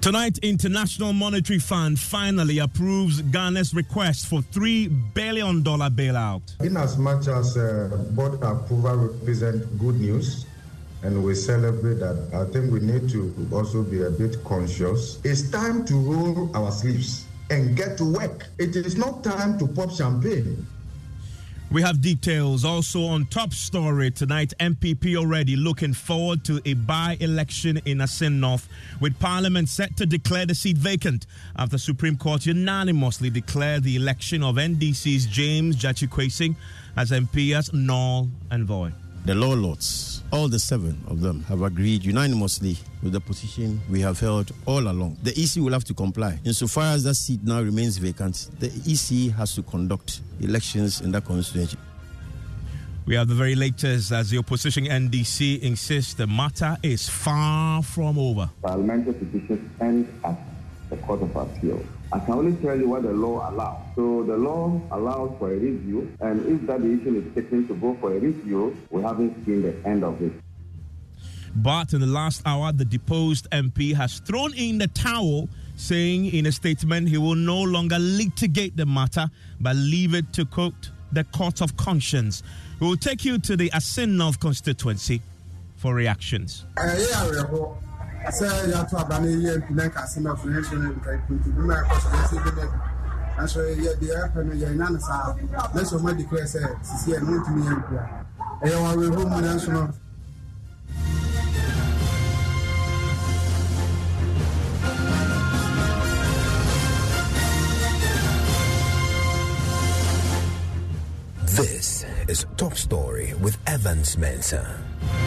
Tonight, International Monetary Fund finally approves Ghana's request for $3 billion bailout. In as much as uh, board approval represents good news, and we celebrate that, I think we need to also be a bit conscious. It's time to roll our sleeves and get to work. It is not time to pop champagne. We have details also on top story tonight. NPP already looking forward to a by election in Assin North, with Parliament set to declare the seat vacant after Supreme Court unanimously declared the election of NDC's James Gyakye as MP as null and void. The law lords, all the seven of them, have agreed unanimously with the position we have held all along. The EC will have to comply. Insofar as that seat now remains vacant, the EC has to conduct elections in that constituency. We have the very latest as the opposition NDC insists the matter is far from over. Parliamentary petitions end at the Court of Appeal. I can only tell you what the law allows. So the law allows for a review, and if that decision is taken to go for a review, we haven't seen the end of it. But in the last hour, the deposed MP has thrown in the towel, saying in a statement he will no longer litigate the matter, but leave it to quote the court of conscience. We will take you to the Assin North constituency for reactions. Sɛ yɛato aba no yɛ mpi na nka afo no ma so yɛsɛ bi dɛ nanso yɛde ɛpɛ no saa na sɛ ɔma sɛ no yɛ mpia ɛyɛ mu nanso no This is Top Story with Evans Mensah.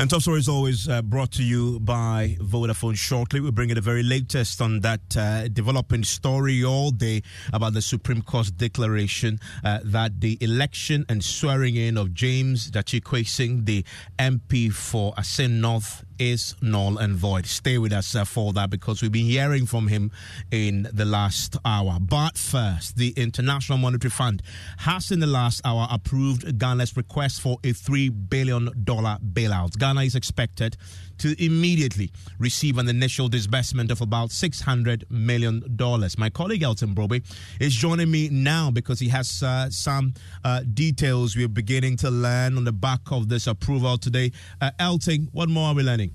And Top Story is always uh, brought to you by Vodafone shortly. We bring you the very latest on that uh, developing story all day about the Supreme Court's declaration uh, that the election and swearing in of James Quayson, the MP for Assin North, is null and void. Stay with us uh, for that because we've been hearing from him in the last hour. But first, the International Monetary Fund has in the last hour approved Ghana's request for a $3 billion bailout. Ghana is expected to immediately receive an initial disbursement of about $600 million. My colleague Elton Brobbey is joining me now because he has uh, some uh, details we're beginning to learn on the back of this approval today. Uh, what more are we learning?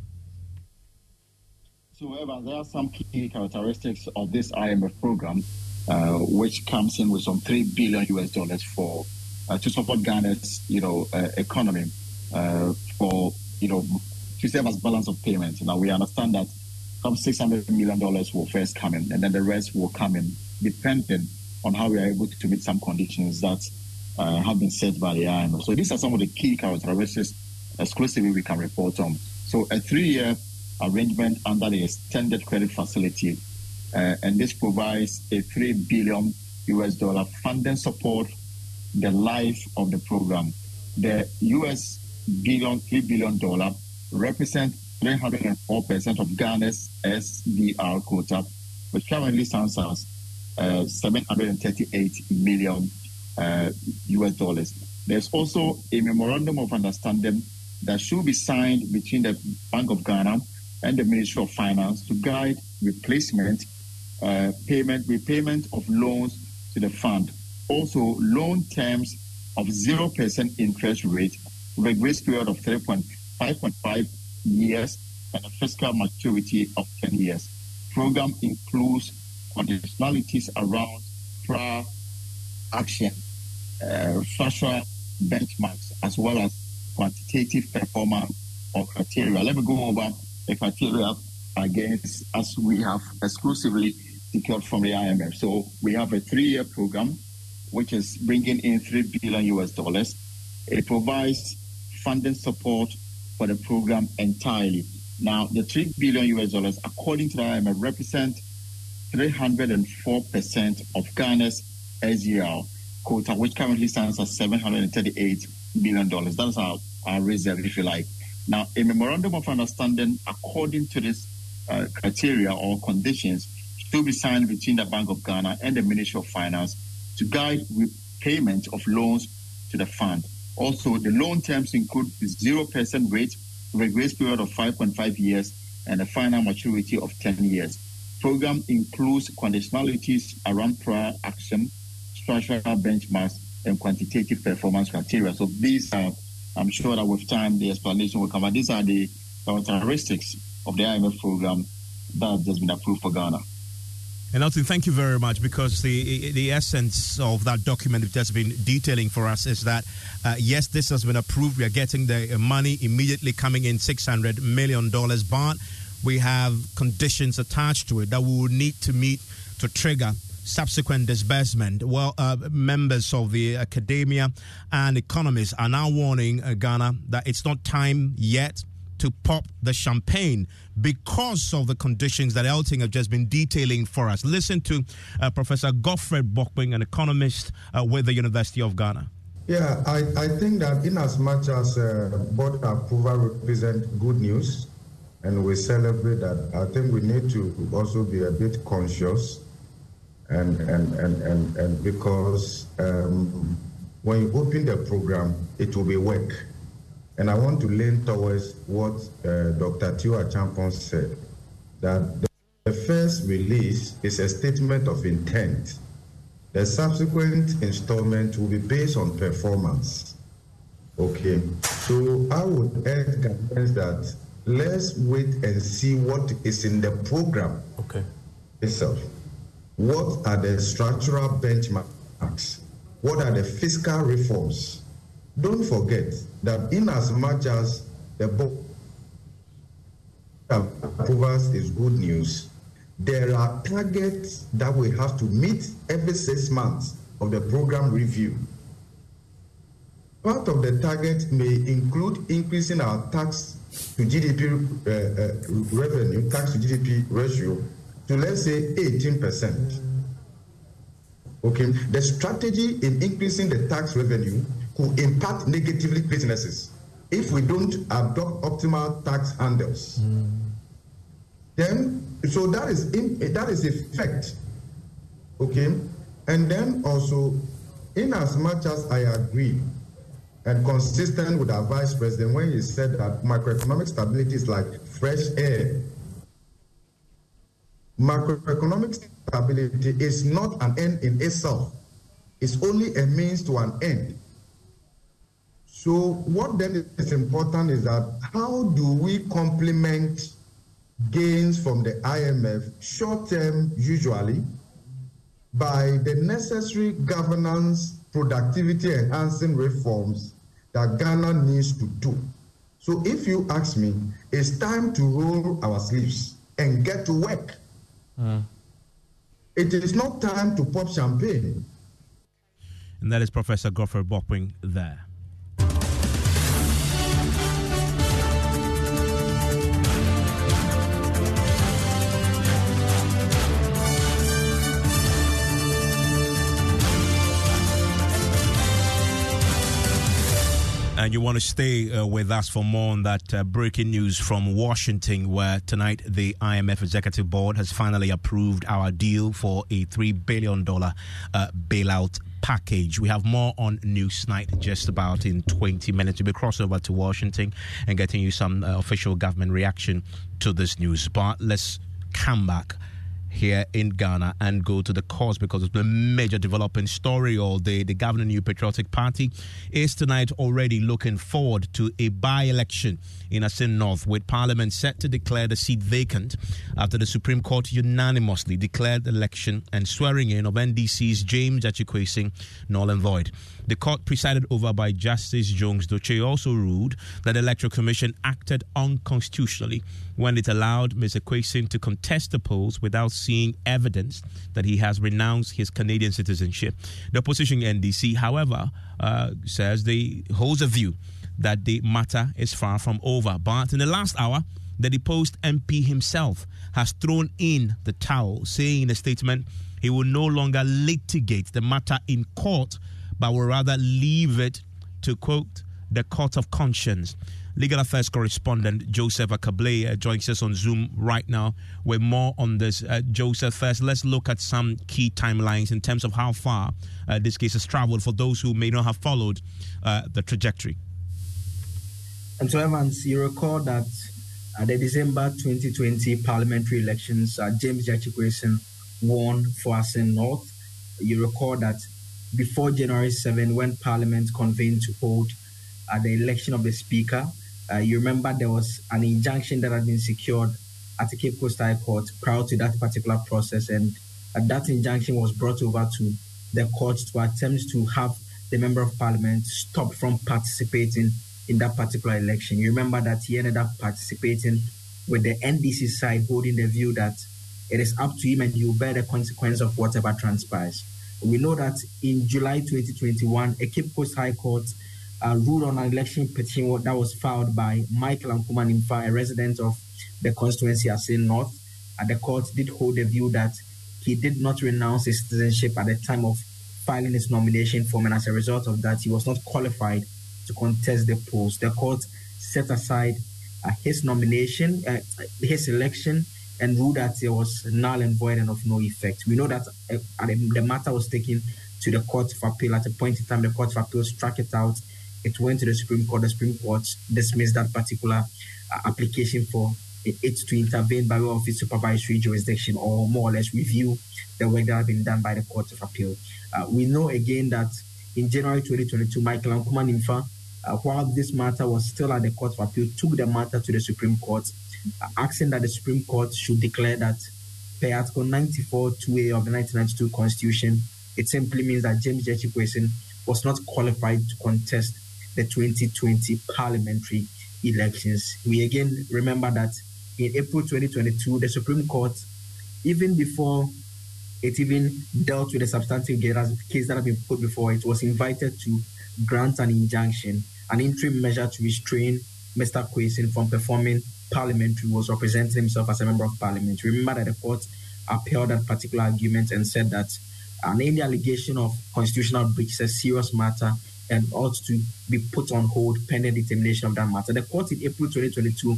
So, however, there are some key characteristics of this IMF program, uh, which comes in with some three billion US dollars for uh, to support Ghana's, you know, uh, economy for you know serve as balance of payments. Now we understand that some six hundred million dollars will first come in, and then the rest will come in, depending on how we are able to meet some conditions that uh, have been set by the IMF. So these are some of the key characteristics exclusively we can report on. So a three-year arrangement under the extended credit facility, uh, and this provides a three billion US dollar funding support the life of the program. The US billion three billion dollar represent 304 percent of Ghana's SDR quota, which currently stands as uh, 738 million uh, US dollars. There's also a memorandum of understanding that should be signed between the Bank of Ghana and the Ministry of Finance to guide replacement uh, payment repayment of loans to the fund. Also, loan terms of 0% interest rate with a grace period of 3.5.5 years and a fiscal maturity of 10 years. Program includes conditionalities around prior action, uh, social benchmarks, as well as quantitative performance or criteria. Let me go over the criteria against as we have exclusively secured from the IMF. So we have a three-year program, which is bringing in three billion US dollars. It provides funding support for the program entirely. Now, the three billion US dollars, according to the IMF, represent 304% of Ghana's SDR quota, which currently stands at 738 billion dollars. That's our, our reserve, if you like. Now, a memorandum of understanding, according to this uh, criteria or conditions, should be signed between the Bank of Ghana and the Ministry of Finance to guide repayment of loans to the fund. Also, the loan terms include 0% rate with a grace period of 5.5 years and a final maturity of 10 years. Program includes conditionalities around prior action, structural benchmarks, and quantitative performance criteria. So these are, I'm sure that with time the explanation will come. But these are the characteristics of the IMF program that has just been approved for Ghana. And Elton, thank you very much because the the essence of that document you've been detailing for us is that uh, yes, this has been approved. We are getting the money immediately coming in, six hundred million dollars, but we have conditions attached to it that we will need to meet to trigger subsequent disbursement. Well, uh, members of the academia and economists are now warning uh, Ghana that it's not time yet to pop the champagne because of the conditions that Elton have just been detailing for us. Listen to uh, Professor Godfred Bokpin, an economist uh, with the University of Ghana. Yeah, I, I think that in as much as uh, board approval represent good news, and we celebrate that, I think we need to also be a bit conscious, and and and and, and because um, when you open the program, it will be work and I want to lean towards what uh, Dr. Theo Acheampong said, that the first release is a statement of intent. The subsequent installment will be based on performance. Okay, so I would urge governments that let's wait and see what is in the program okay. itself. What are the structural benchmarks? What are the fiscal reforms? Don't forget that in as much as the book approvals is good news, there are targets that we have to meet every six months of the program review. Part of the target may include increasing our tax to GDP uh, uh, revenue, tax to GDP ratio to let's say 18%. Okay, the strategy in increasing the tax revenue could impact negatively businesses if we don't adopt optimal tax handles. Mm. Then, so that is in, that is effect, okay. And then also, in as much as I agree and consistent with our vice president when he said that macroeconomic stability is like fresh air. Macroeconomic stability is not an end in itself. It's only a means to an end. So what then is important is that how do we complement gains from the IMF short term usually by the necessary governance productivity enhancing reforms that Ghana needs to do. So if you ask me, it's time to roll our sleeves and get to work. Mm. It is not time to pop champagne. And that is Professor Godfred Bokpin there. And you want to stay uh, with us for more on that uh, breaking news from Washington, where tonight the IMF Executive Board has finally approved our deal for a $3 billion uh, bailout package. We have more on Newsnight just about in 20 minutes. We'll be crossover to Washington and getting you some uh, official government reaction to this news. But let's come back here in Ghana and go to the cause because it's a major developing story all day. The governing New Patriotic Party is tonight already looking forward to a by election in Assin North, with Parliament set to declare the seat vacant after the Supreme Court unanimously declared the election and swearing in of NDC's James Gyakye null and void. The court, presided over by Justice Jones Dotse, also ruled that the Electoral Commission acted unconstitutionally when it allowed Mr. Kwesi to contest the polls without seeing evidence that he has renounced his Canadian citizenship. The opposition NDC, however, uh, says they holds a view that the matter is far from over. But in the last hour, the deposed MP himself has thrown in the towel, saying in a statement he will no longer litigate the matter in court, but will rather leave it to quote the court of conscience. Legal Affairs correspondent Joseph uh, joins us on Zoom right now with more on this. Uh, Joseph, first, let's look at some key timelines in terms of how far uh, this case has traveled for those who may not have followed uh, the trajectory. And so, Evans, you recall that at the December 2020 parliamentary elections, uh, James Gyakye won for Assin North. You recall that before January 7, when Parliament convened to hold uh, the election of the Speaker, uh, you remember there was an injunction that had been secured at the Cape Coast High Court prior to that particular process, and uh, that injunction was brought over to the court to attempt to have the Member of Parliament stop from participating in that particular election. You remember that he ended up participating with the NDC side holding the view that it is up to him and he will bear the consequence of whatever transpires. We know that in July 2021, a Cape Coast High Court uh, ruled on an election petition that was filed by Michael Ankomah Nimfah, a resident of the constituency Assin North. And the court did hold the view that he did not renounce his citizenship at the time of filing his nomination form, and as a result of that, he was not qualified to contest the post. The court set aside uh, his nomination, uh, his election, and ruled that it was null and void and of no effect. We know that uh, the matter was taken to the Court of Appeal. At a point in time, the Court of Appeal struck it out. It went to the Supreme Court. The Supreme Court dismissed that particular uh, application for it to intervene by way of its supervisory jurisdiction or more or less review the work that had been done by the Court of Appeal. Uh, we know again that in January 2022, Michael Ankomah Nimfah, uh, while this matter was still at the Court of Appeal, took the matter to the Supreme Court, asking that the Supreme Court should declare that per Article 94 2A of the 1992 Constitution, it simply means that James Gyakye was not qualified to contest the 2020 parliamentary elections. We again remember that in April 2022, the Supreme Court, even before it even dealt with the substantive case that had been put before it, was invited to grant an injunction, an interim measure to restrain Mr. Kwesi from performing parliamentary was representing himself as a member of parliament. Remember that the court upheld that particular argument and said that an any allegation of constitutional breach is a serious matter and ought to be put on hold pending determination of that matter. The court in April 2022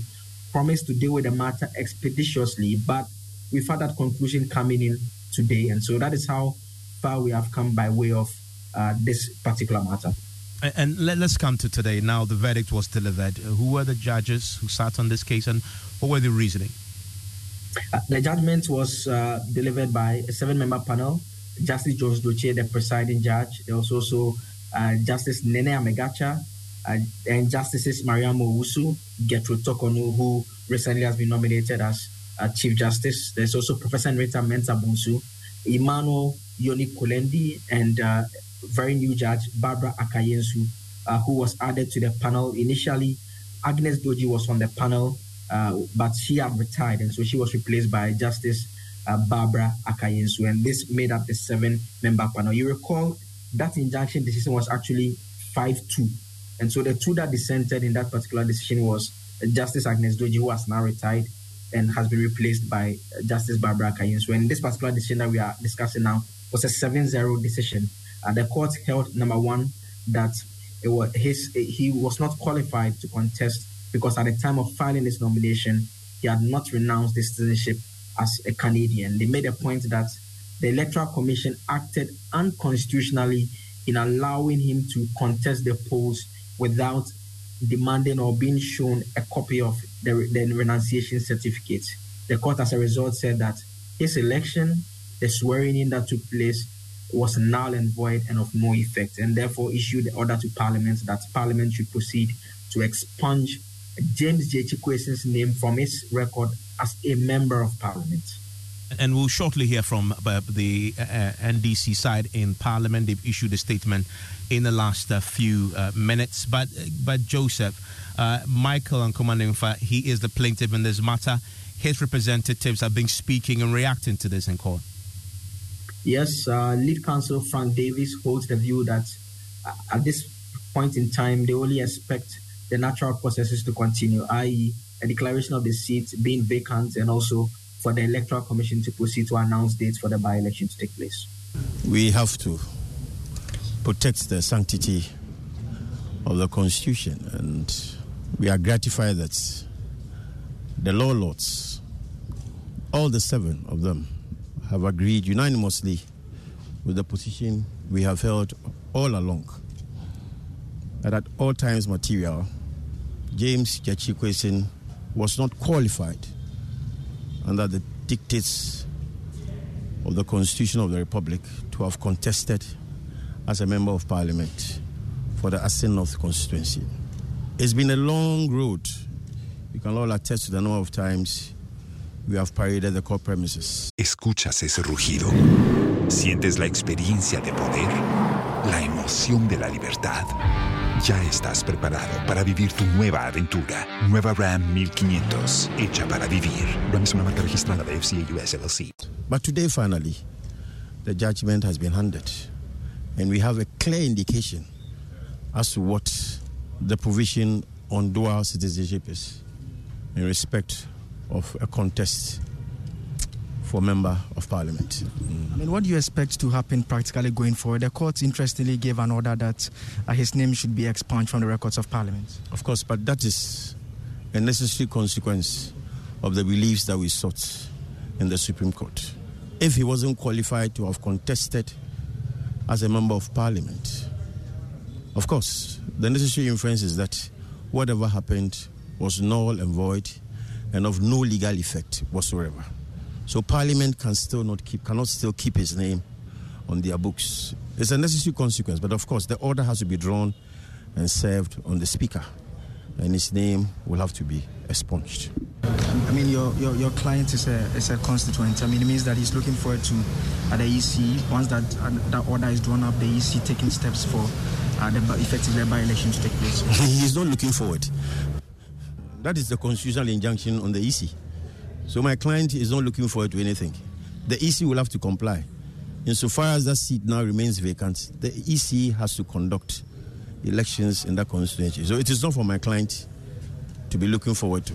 promised to deal with the matter expeditiously, but we've had that conclusion coming in today. And so that is how far we have come by way of uh, this particular matter. And let, us come to today. Now, the verdict was delivered. Who were the judges who sat on this case and what were the reasoning? Uh, the judgment was uh, delivered by a seven member panel. Justice George Dotse, the presiding judge. There was also uh, Justice Nene Amegatcher uh, and Justices Mariam Owusu, Gertrude Torkornoo, who recently has been nominated as uh, Chief Justice. There's also Professor Rita Mensah Bonsu, Emmanuel Yonny Kulendi, and uh, very new judge Barbara Ackah-Yensu, uh, who was added to the panel. Initially, Agnes Dordzie was on the panel, uh, but she had retired, and so she was replaced by Justice uh, Barbara Ackah-Yensu, and this made up the seven-member panel. You recall that injunction decision was actually 5-2, and so the two that dissented in that particular decision was Justice Agnes Dordzie, who has now retired, and has been replaced by Justice Barbara Ackah-Yensu. And this particular decision that we are discussing now was a 7-0 decision. Uh, the court held, number one, that was his he was not qualified to contest because at the time of filing his nomination, he had not renounced his citizenship as a Canadian. They made a point that the Electoral Commission acted unconstitutionally in allowing him to contest the polls without demanding or being shown a copy of the, the renunciation certificate. The court, as a result, said that his election, the swearing in that took place, was null and void and of no effect, and therefore issued the order to Parliament that Parliament should proceed to expunge James J. Name from his record as a member of Parliament. And we'll shortly hear from uh, the uh, NDC side in Parliament. They've issued a statement in the last uh, few uh, minutes. But, but Joseph, uh, Michael and Commander he is the plaintiff in this matter. His representatives have been speaking and reacting to this in court. Yes, uh, lead counsel Frank Davis holds the view that at this point in time, they only expect the natural processes to continue, i.e., a declaration of the seat being vacant and also for the Electoral Commission to proceed to announce dates for the by election to take place. We have to protect the sanctity of the Constitution, and we are gratified that the law lords, all the seven of them, have agreed unanimously with the position we have held all along that at all times material, James Gyakye was not qualified under the dictates of the Constitution of the Republic to have contested as a member of parliament for the Assin North constituency. It's been a long road. You can all attest to the number of times we have paraded the court premises. ¿Escuchas ese rugido? ¿Sientes la experiencia de poder? ¿La emoción de la libertad? Ya estás preparado para vivir tu nueva aventura. Nueva Ram 1500, hecha para vivir. Ram es una marca registrada de FCA US LLC. But today, finally, the judgment has been handed, and we have a clear indication as to what the provision on dual citizenship is in respect of a contest for member of parliament. Mm. I mean, what do you expect to happen practically going forward? The court interestingly gave an order that uh, his name should be expunged from the records of parliament. Of course, but that is a necessary consequence of the beliefs that we sought in the Supreme Court. If he wasn't qualified to have contested as a member of parliament, of course, the necessary inference is that whatever happened was null and void and of no legal effect whatsoever. So Parliament can still not keep cannot still keep his name on their books. It's a necessary consequence, but of course the order has to be drawn and served on the speaker, and his name will have to be expunged. I mean, your, your, your client is a, is a constituent. I mean, it means that he's looking forward to at the EC, once that uh, that order is drawn up, the EC taking steps for uh, the effective by election to take place. he's not looking forward. That is the constitutional injunction on the EC. So my client is not looking forward to anything. The EC will have to comply. Insofar as that seat now remains vacant, the EC has to conduct elections in that constituency. So it is not for my client to be looking forward to.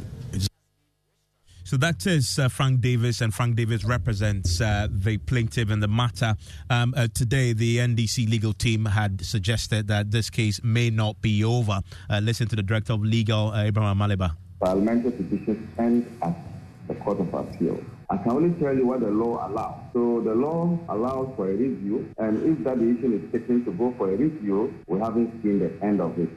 So that is uh, Frank Davis, and Frank Davis represents uh, the plaintiff in the matter. Um, uh, today, the NDC legal team had suggested that this case may not be over. Uh, listen to the director of legal, uh, Abraham Amaliba. Parliamentary petitions end at the Court of Appeal. I can only tell you what the law allows. So the law allows for a review, and if that decision is taken to go for a review, we haven't seen the end of it.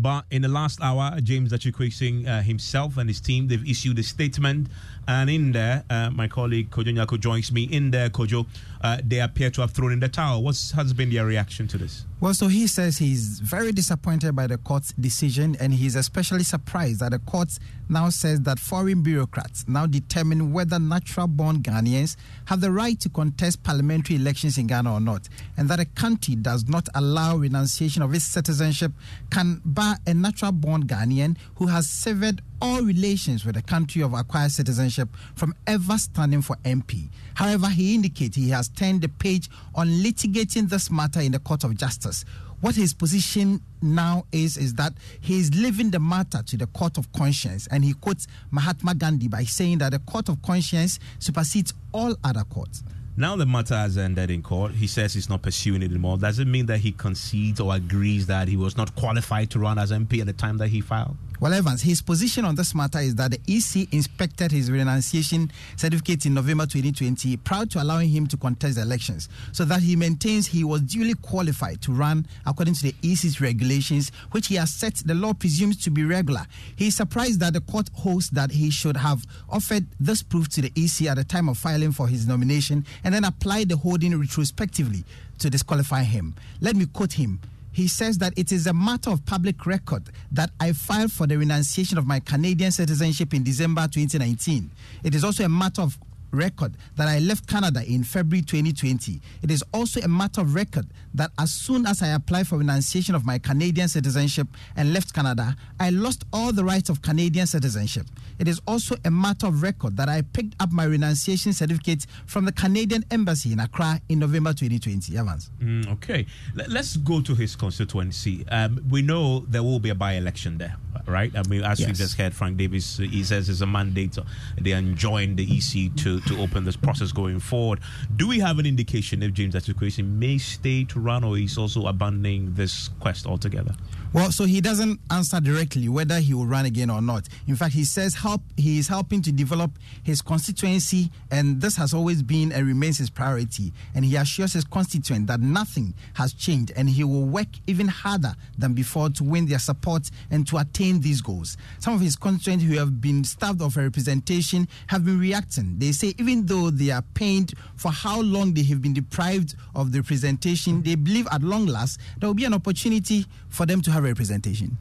But in the last hour, James Quayson uh, himself and his team, they've issued a statement. And in there, uh, my colleague Kojo Nyarko joins me. In there, Kojo, uh, they appear to have thrown in the towel. What has been their reaction to this? Well, so he says he's very disappointed by the court's decision, and he's especially surprised that the court now says that foreign bureaucrats now determine whether natural born Ghanaians have the right to contest parliamentary elections in Ghana or not, and that a country does not allow renunciation of its citizenship can bar a natural born Ghanaian who has severed all relations with the country of acquired citizenship from ever standing for MP. However, he indicates he has turned the page on litigating this matter in the Court of Justice. What his position now is is that he is leaving the matter to the court of conscience, and he quotes Mahatma Gandhi by saying that the court of conscience supersedes all other courts. Now the matter has ended in court. He says he's not pursuing it anymore. Does it mean that he concedes or agrees that he was not qualified to run as MP at the time that he filed? Well, Evans, his position on this matter is that the EC inspected his renunciation certificate in November 2020 prior to allowing him to contest the elections, so that he maintains he was duly qualified to run according to the EC's regulations, which he has set the law presumes to be regular. He is surprised that the court holds that he should have offered this proof to the EC at the time of filing for his nomination and then applied the holding retrospectively to disqualify him. Let me quote him he says that it is a matter of public record that I filed for the renunciation of my Canadian citizenship in December 2019. It is also a matter of record that I left Canada in February 2020. It is also a matter of record that as soon as I applied for renunciation of my Canadian citizenship and left Canada, I lost all the rights of Canadian citizenship. It is also a matter of record that I picked up my renunciation certificate from the Canadian Embassy in Accra in November 2020. Evans. Mm, okay, let's go to his constituency. Um, we know there will be a by election there, right? I mean, as yes. we just heard, Frank Davis, he says it's a mandate. They enjoin the EC to, to open this process going forward. Do we have an indication if James Achikwesi may stay to run or he's also abandoning this quest altogether? Well, so he doesn't answer directly whether he will run again or not. In fact, he says help he is helping to develop his constituency, and this has always been and remains his priority. And he assures his constituent that nothing has changed, and he will work even harder than before to win their support and to attain these goals. Some of his constituents who have been starved of representation have been reacting. They say even though they are pained for how long they have been deprived of the representation, they believe at long last there will be an opportunity for them to have representation.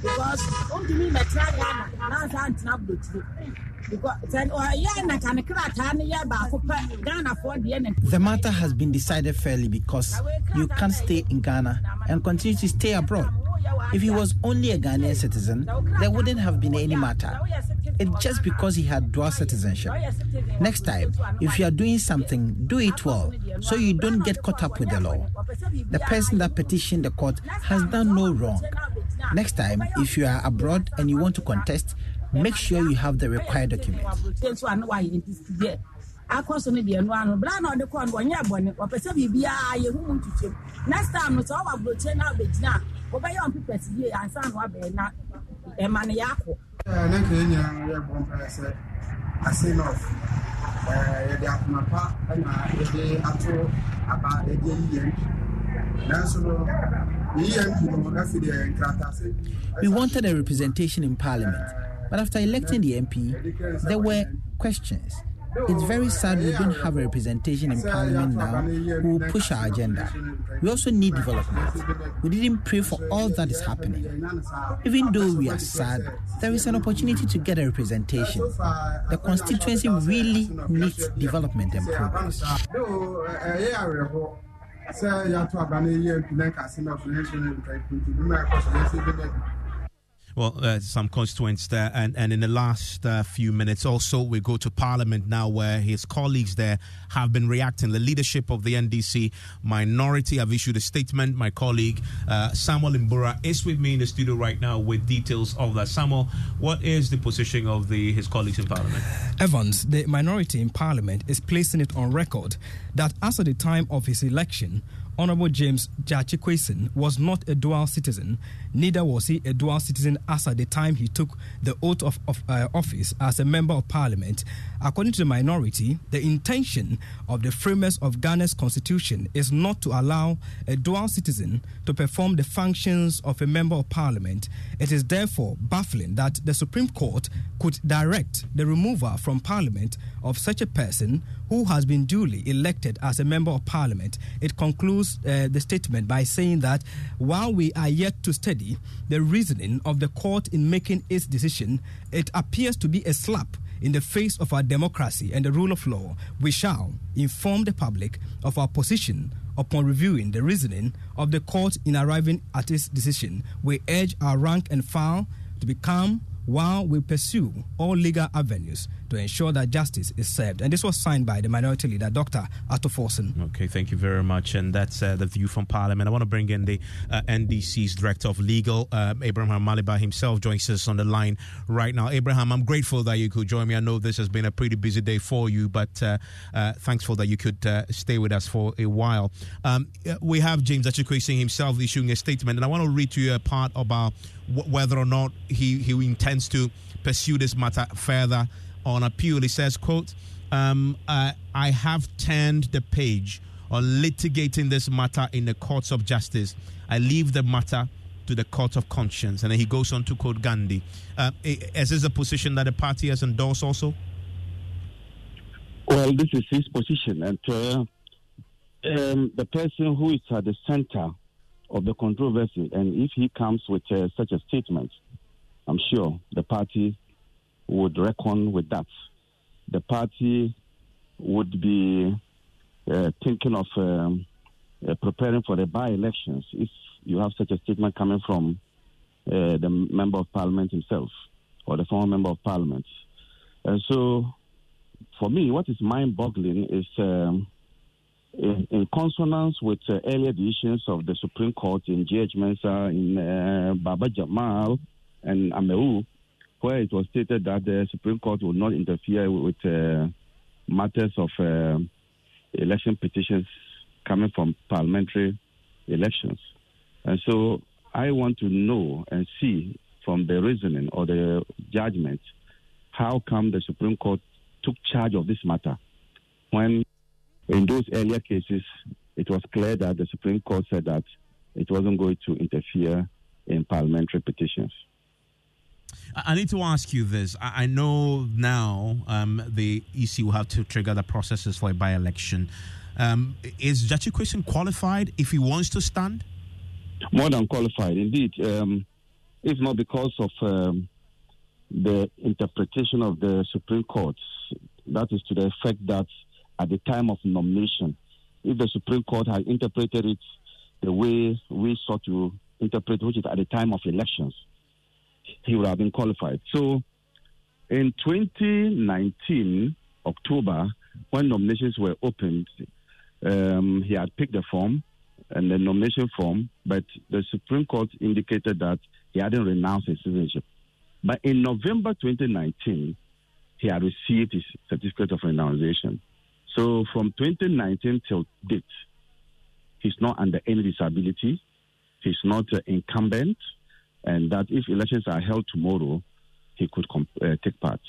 because the matter has been decided fairly because you can't stay in Ghana and continue to stay abroad. If he was only a Ghanaian citizen, there wouldn't have been any matter. It's just because he had dual citizenship. Next time, if you are doing something, do it well so you don't get caught up with the law. The person that petitioned the court has done no wrong. Next time, if you are abroad and you want to contest, make sure you have the required documents. next time a wobɛyɛ ɔmpepɛs yie ansa na wabɛɛ na ɛma no yɛakɔ na nka yɛ nyinaa yɛbɔ mpaeɛ sɛ ase nɔf yɛde akoma pa na yɛde ato aba yɛde ayi yɛn nanso no no We wanted a representation in parliament, but after electing the MP, there were questions. It's very sad we don't have a representation in Parliament now who will push our agenda. We also need development. We didn't pray for all that is happening. Even though we are sad, there is an opportunity to get a representation. The constituency really needs development and progress. Well, uh, some constituents there. And, and in the last uh, few minutes, also, we go to Parliament now, where his colleagues there have been reacting. The leadership of the NDC minority have issued a statement. My colleague, uh, Samuel Imbura, is with me in the studio right now with details of that. Samuel, what is the position of the his colleagues in Parliament? Evans, the minority in Parliament is placing it on record that as at the time of his election, Honorable James Quayson was not a dual citizen, neither was he a dual citizen as at the time he took the oath of, of uh, office as a member of parliament. According to the minority, the intention of the framers of Ghana's constitution is not to allow a dual citizen to perform the functions of a member of parliament. It is therefore baffling that the Supreme Court could direct the removal from parliament of such a person who has been duly elected as a member of parliament. It concludes uh, the statement by saying that while we are yet to study the reasoning of the court in making its decision, it appears to be a slap in the face of our democracy and the rule of law. We shall inform the public of our position upon reviewing the reasoning of the court in arriving at its decision. We urge our rank and file to be calm while we pursue all legal avenues to ensure that justice is served. And this was signed by the minority leader, Dr. Ato Forson. Okay, thank you very much. And that's uh, the view from Parliament. I want to bring in the uh, NDC's Director of Legal, uh, Abraham Maliba himself, joins us on the line right now. Abraham, I'm grateful that you could join me. I know this has been a pretty busy day for you, but uh, uh, thankful that you could uh, stay with us for a while. Um, we have James Achikwesi himself issuing a statement, and I want to read to you a part about whether or not he, he intends to pursue this matter further on appeal. He says, quote, um, uh, I have turned the page on litigating this matter in the courts of justice. I leave the matter to the court of conscience. And then he goes on to quote Gandhi. Uh, is this a position that the party has endorsed also? Well, this is his position. And uh, um, the person who is at the center of the controversy, and if he comes with uh, such a statement, I'm sure the party would reckon with that. The party would be uh, thinking of um, uh, preparing for the by elections if you have such a statement coming from uh, the member of parliament himself or the former member of parliament. And so, for me, what is mind boggling is um, in, in, consonance with uh, earlier decisions of the Supreme Court in J.H. Mensah, in uh, Baba Jamal, and Amewu, where it was stated that the Supreme Court would not interfere with uh, matters of uh, election petitions coming from parliamentary elections. And so I want to know and see from the reasoning or the judgment how come the Supreme Court took charge of this matter when in those earlier cases it was clear that the Supreme Court said that it wasn't going to interfere in parliamentary petitions. I need to ask you this. I know now um, the EC will have to trigger the processes for a by election. Um, is Judge qualified if he wants to stand? More than qualified, indeed. Um, if not because of um, the interpretation of the Supreme Court, that is to the effect that at the time of nomination, if the Supreme Court had interpreted it the way we sought to interpret, which is at the time of elections, he would have been qualified. So in 2019, October, when nominations were opened, um, he had picked the form and the nomination form, but the Supreme Court indicated that he hadn't renounced his citizenship. But in November 2019, he had received his certificate of renunciation. So from 2019 till date, he's not under any disability. He's not uh, incumbent and that if elections are held tomorrow, he could comp- uh, take part.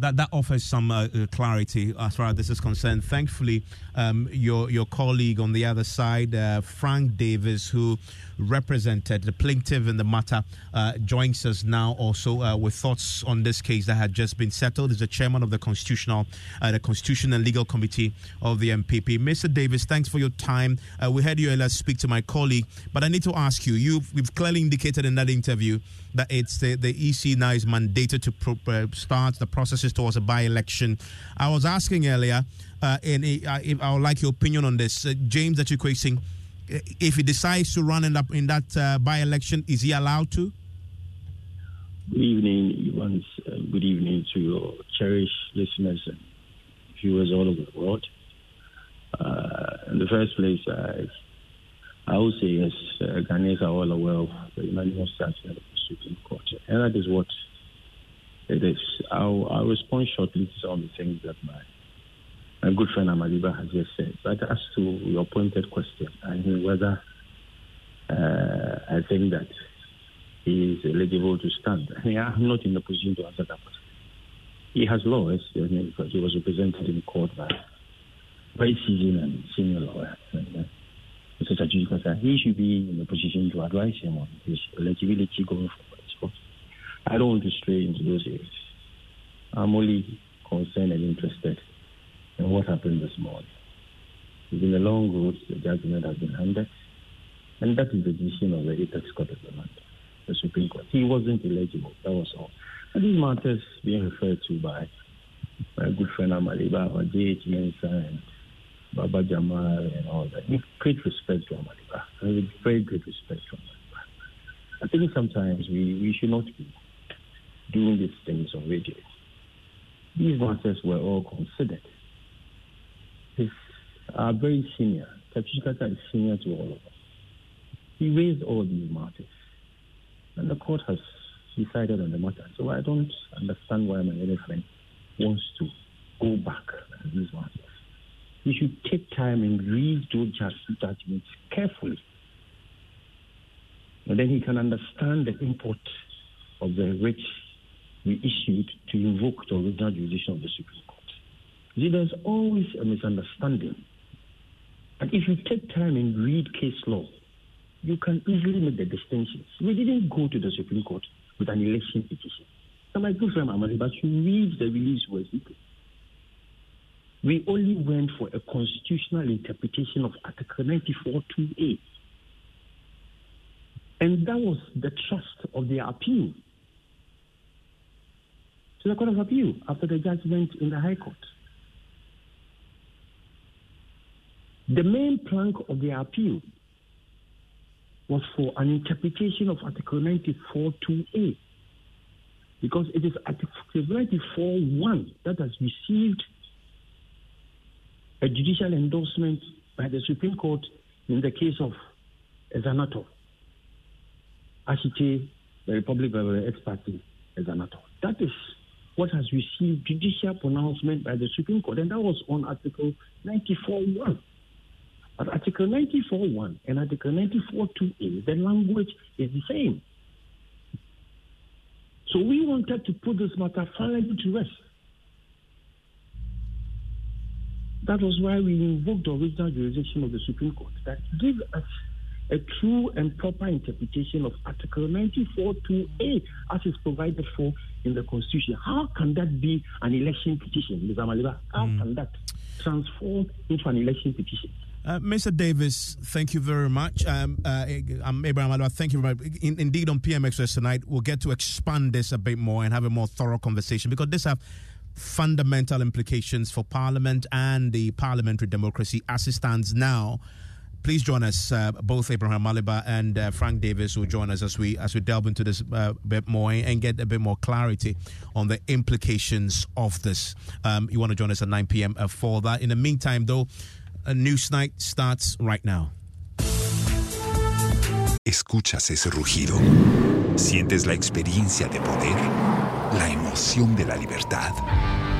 That, that offers some uh, uh, clarity as far as this is concerned. Thankfully, um, your your colleague on the other side, uh, Frank Davis, who represented the plaintiff in the matter, uh, joins us now also uh, with thoughts on this case that had just been settled. Is the chairman of the constitutional, uh, the Constitution and Legal Committee of the NPP. Mr. Davis, thanks for your time. We heard you earlier speak to my colleague, but I need to ask you. You've, you've clearly indicated in that interview that it's the, the EC now is mandated to pro- start the processes towards a by-election. I was asking earlier, uh, and I would like your opinion on this, James, that you're questioning if he decides to run in, that, in that uh, by election, is he allowed to? Good evening, Evans. Uh, good evening to your cherished listeners and viewers all over the world. Uh, in the first place, I, I would say yes, uh, Ghanaians are all aware of the unanimous judgment of the Supreme Court, and that is what it is. I'll, I'll respond shortly to some of the things that my my good friend Amaliba has just said. But as to your pointed question, I mean whether uh, I think that he is eligible to stand. I mean, I'm not in the position to answer that question. He has lawyers I mean, because he was represented in court by very seasoned and senior lawyer. Uh, Mr. Sajid he should be in a position to advise him on his eligibility going forward. I don't want to stray into those areas. I'm only concerned and interested in what happened this morning. It's been a long road, the judgment has been handed, and that is the decision of the Apex Court of the Land, the Supreme Court. He wasn't eligible, that was all. And these matters being referred to by my good friend Amaliba, J.H. Mensah, and Baba Jamal, and all that. With great respect to Amaliba, with very great respect to Amaliba. I think sometimes we, we should not be doing these things on radio. these matters were all considered. He's uh, very senior. Kata is senior to all of us. He raised all these matters, and the court has decided on the matter. So I don't understand why my other friend wants to go back on these matters. He should take time and read those judgments carefully. And then he can understand the import of the writ we issued to invoke the original jurisdiction of the Supreme Court. See, there's always a misunderstanding. And if you take time and read case law, you can easily make the distinctions. We didn't go to the Supreme Court with an election petition. So my good friend Amadi, but you read the release was We only went for a constitutional interpretation of Article 94.2a. And that was the trust of their appeal to the Court of Appeal after the judgment in the High Court. The main plank of the appeal was for an interpretation of Article 94.2a because it is Article 94.1 that has received a judicial endorsement by the Supreme Court in the case of Ezanato, Ashite, the Republic of the ex parte Ezanato. That is what has received judicial pronouncement by the Supreme Court, and that was on Article 94.1. But Article 94.1 and Article 94.2a, the language is the same. So we wanted to put this matter finally to rest. That was why we invoked the original jurisdiction of the Supreme Court that gives us a true and proper interpretation of Article 94.2a as is provided for in the Constitution. How can that be an election petition, Ms. Amaliba? How mm. can that transform into an election petition? Uh, Mr. Davis, thank you very much. Um, uh, I'm Abraham Alua. Thank you very much. In, indeed, on PM Express tonight, we'll get to expand this a bit more and have a more thorough conversation because this have fundamental implications for Parliament and the parliamentary democracy as it stands now. Please join us. Uh, both Abraham Amaliba and uh, Frank Davis will join us as we as we delve into this a uh, bit more and get a bit more clarity on the implications of this. Um, you want to join us at 9 p.m. Uh, for that. In the meantime, though, a news night starts right now. Escuchas ese rugido. Sientes la experiencia de poder, la emoción de la libertad.